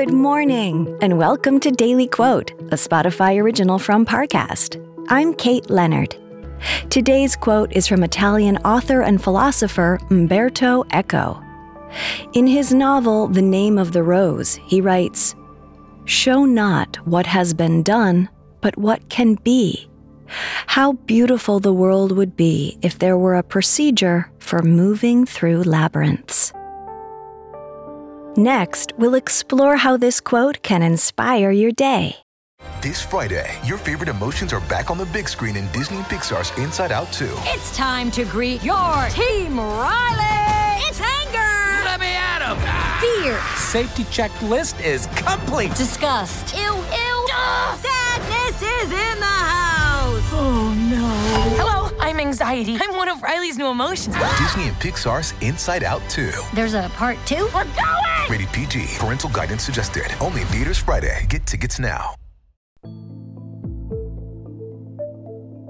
Good morning, and welcome to Daily Quote, a Spotify original from Parcast. I'm Kate Leonard. Today's quote is from Italian author and philosopher Umberto Eco. In his novel, The Name of the Rose, he writes Show not what has been done, but what can be. How beautiful the world would be if there were a procedure for moving through labyrinths. Next, we'll explore how this quote can inspire your day. This Friday, your favorite emotions are back on the big screen in Disney and Pixar's Inside Out 2. It's time to greet your team, Riley! It's anger! Let me at him! Fear! Safety checklist is complete! Disgust! Ew, ew! Sadness I'm anxiety. I'm one of Riley's new emotions. Disney and Pixar's Inside Out 2. There's a part two? We're going! Rated PG. Parental guidance suggested. Only in theaters Friday. Get tickets now.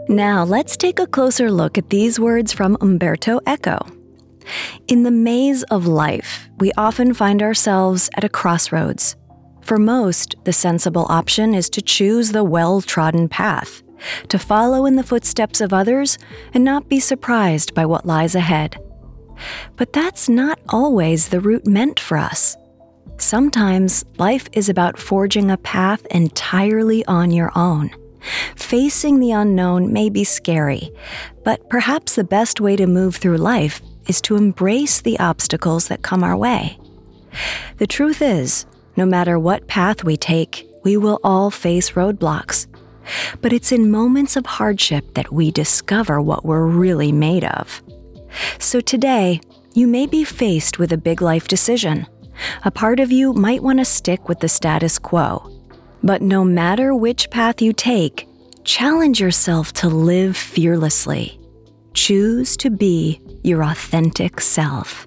Now, let's take a closer look at these words from Umberto Eco. In the maze of life, we often find ourselves at a crossroads. For most, the sensible option is to choose the well trodden path, to follow in the footsteps of others and not be surprised by what lies ahead. But that's not always the route meant for us. Sometimes life is about forging a path entirely on your own. Facing the unknown may be scary, but perhaps the best way to move through life is to embrace the obstacles that come our way. The truth is, no matter what path we take, we will all face roadblocks. But it's in moments of hardship that we discover what we're really made of. So today, you may be faced with a big life decision. A part of you might want to stick with the status quo. But no matter which path you take, challenge yourself to live fearlessly. Choose to be your authentic self.